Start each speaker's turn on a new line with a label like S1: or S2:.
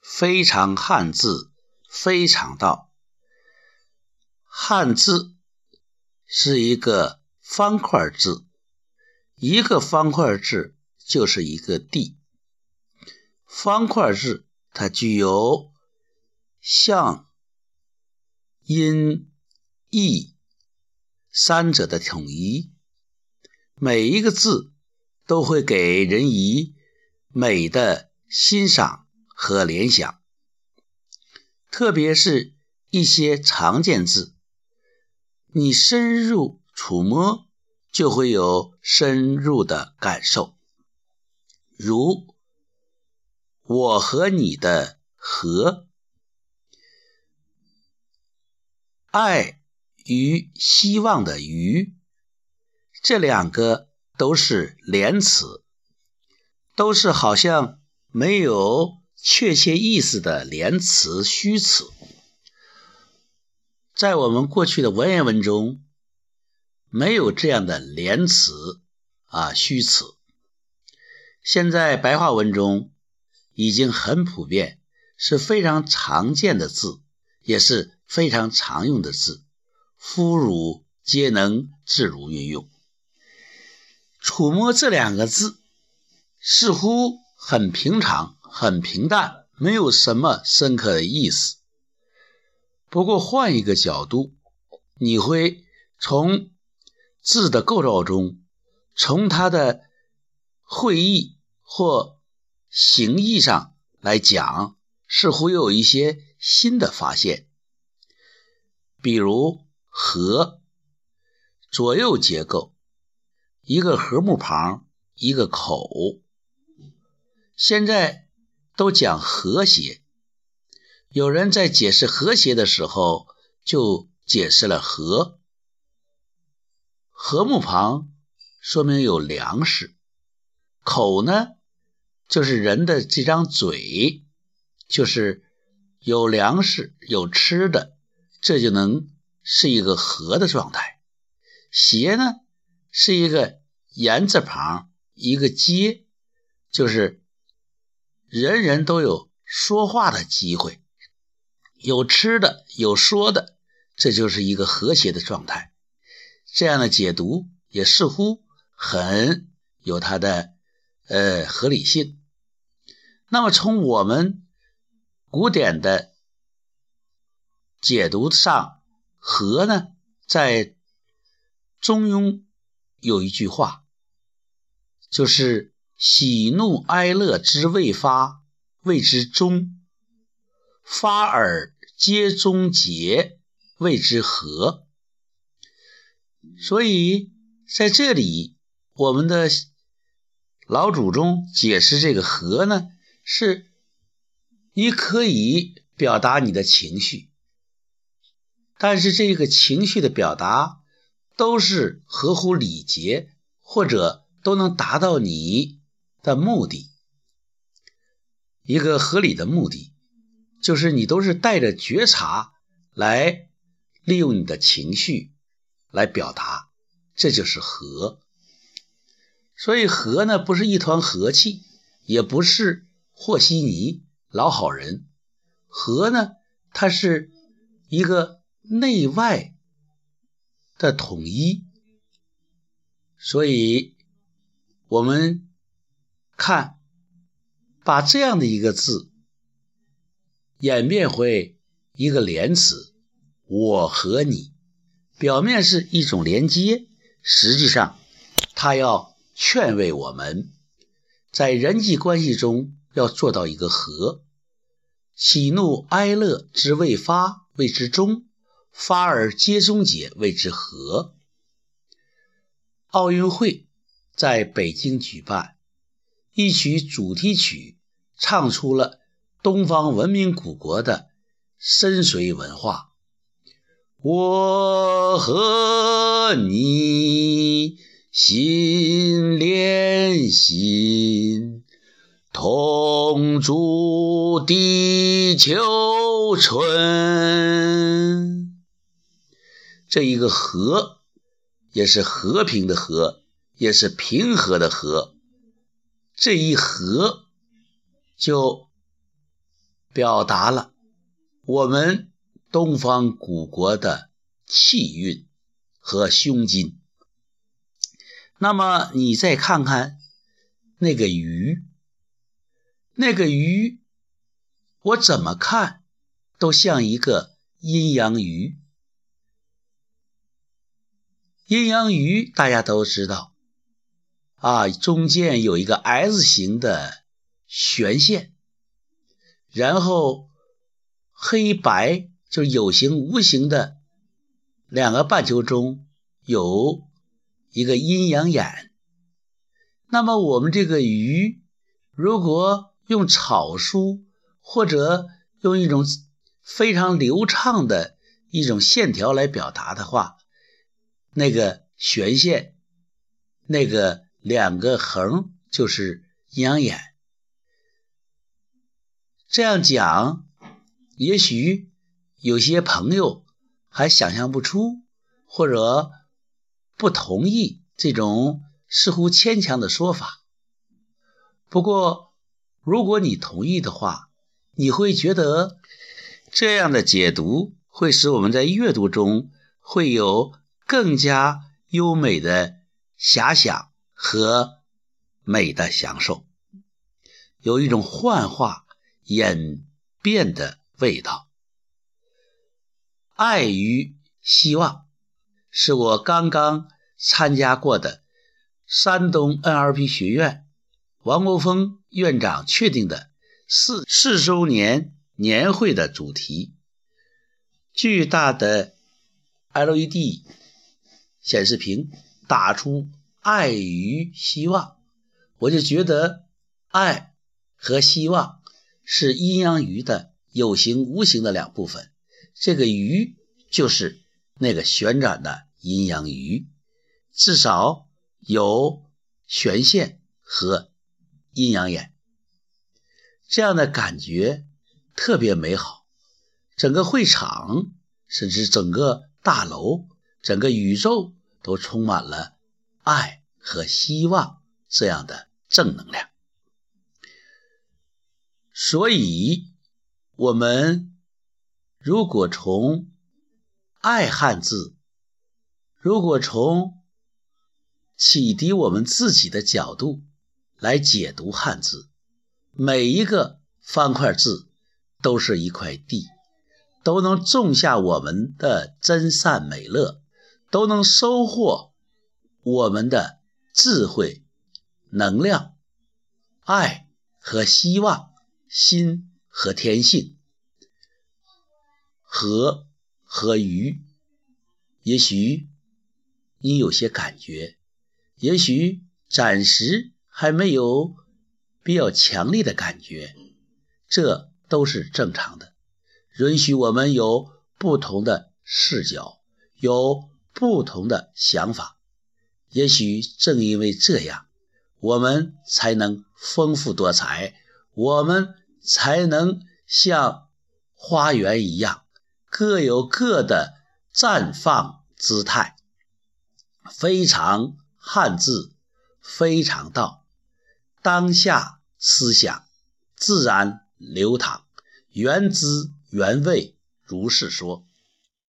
S1: 非常汉字，非常道。汉字是一个方块字，一个方块字就是一个地。方块字它具有象、音、义三者的统一，每一个字都会给人以美的欣赏。和联想，特别是一些常见字，你深入触摸，就会有深入的感受。如“我和你的和”，“爱与希望的与”，这两个都是连词，都是好像没有。确切意思的连词虚词，在我们过去的文言文中没有这样的连词啊虚词。现在白话文中已经很普遍，是非常常见的字，也是非常常用的字，夫汝皆能自如运用。触摸这两个字，似乎很平常。很平淡，没有什么深刻的意思。不过换一个角度，你会从字的构造中，从它的会意或形意上来讲，似乎又有一些新的发现。比如“和”左右结构，一个禾木旁，一个口。现在。都讲和谐，有人在解释和谐的时候，就解释了和。禾木旁说明有粮食，口呢，就是人的这张嘴，就是有粮食有吃的，这就能是一个和的状态。谐呢，是一个言字旁，一个接，就是。人人都有说话的机会，有吃的，有说的，这就是一个和谐的状态。这样的解读也似乎很有它的呃合理性。那么从我们古典的解读上，和呢，在中庸有一句话，就是。喜怒哀乐之未发，谓之中；发而皆终结，谓之和。所以在这里，我们的老祖宗解释这个和呢，是你可以表达你的情绪，但是这个情绪的表达都是合乎礼节，或者都能达到你。的目的，一个合理的目的，就是你都是带着觉察来利用你的情绪来表达，这就是和。所以和呢，不是一团和气，也不是和稀泥、老好人。和呢，它是一个内外的统一。所以，我们。看，把这样的一个字演变回一个连词“我和你”，表面是一种连接，实际上它要劝慰我们，在人际关系中要做到一个和。喜怒哀乐之未发，谓之中；发而皆终结，谓之和。奥运会在北京举办。一曲主题曲唱出了东方文明古国的深邃文化。我和你心连心，同住地球村。这一个和，也是和平的和，也是平和的和。这一合，就表达了我们东方古国的气韵和胸襟。那么你再看看那个鱼，那个鱼，我怎么看都像一个阴阳鱼。阴阳鱼大家都知道，啊，中间有一个 S 型的旋线，然后黑白就是有形无形的两个半球中有一个阴阳眼。那么我们这个鱼，如果用草书或者用一种非常流畅的一种线条来表达的话，那个旋线，那个两个横就是阴阳眼。这样讲，也许有些朋友还想象不出，或者不同意这种似乎牵强的说法。不过，如果你同意的话，你会觉得这样的解读会使我们在阅读中会有。更加优美的遐想和美的享受，有一种幻化演变的味道。爱与希望是我刚刚参加过的山东 NLP 学院王国峰院长确定的四四周年年会的主题。巨大的 LED。显示屏打出“爱与希望”，我就觉得爱和希望是阴阳鱼的有形无形的两部分。这个鱼就是那个旋转的阴阳鱼，至少有旋线和阴阳眼，这样的感觉特别美好。整个会场，甚至整个大楼，整个宇宙。都充满了爱和希望这样的正能量，所以，我们如果从爱汉字，如果从启迪我们自己的角度来解读汉字，每一个方块字都是一块地，都能种下我们的真善美乐。都能收获我们的智慧、能量、爱和希望、心和天性。和和鱼，也许你有些感觉，也许暂时还没有比较强烈的感觉，这都是正常的。允许我们有不同的视角，有。不同的想法，也许正因为这样，我们才能丰富多彩，我们才能像花园一样各有各的绽放姿态。非常汉字，非常道，当下思想自然流淌，原汁原味，如是说。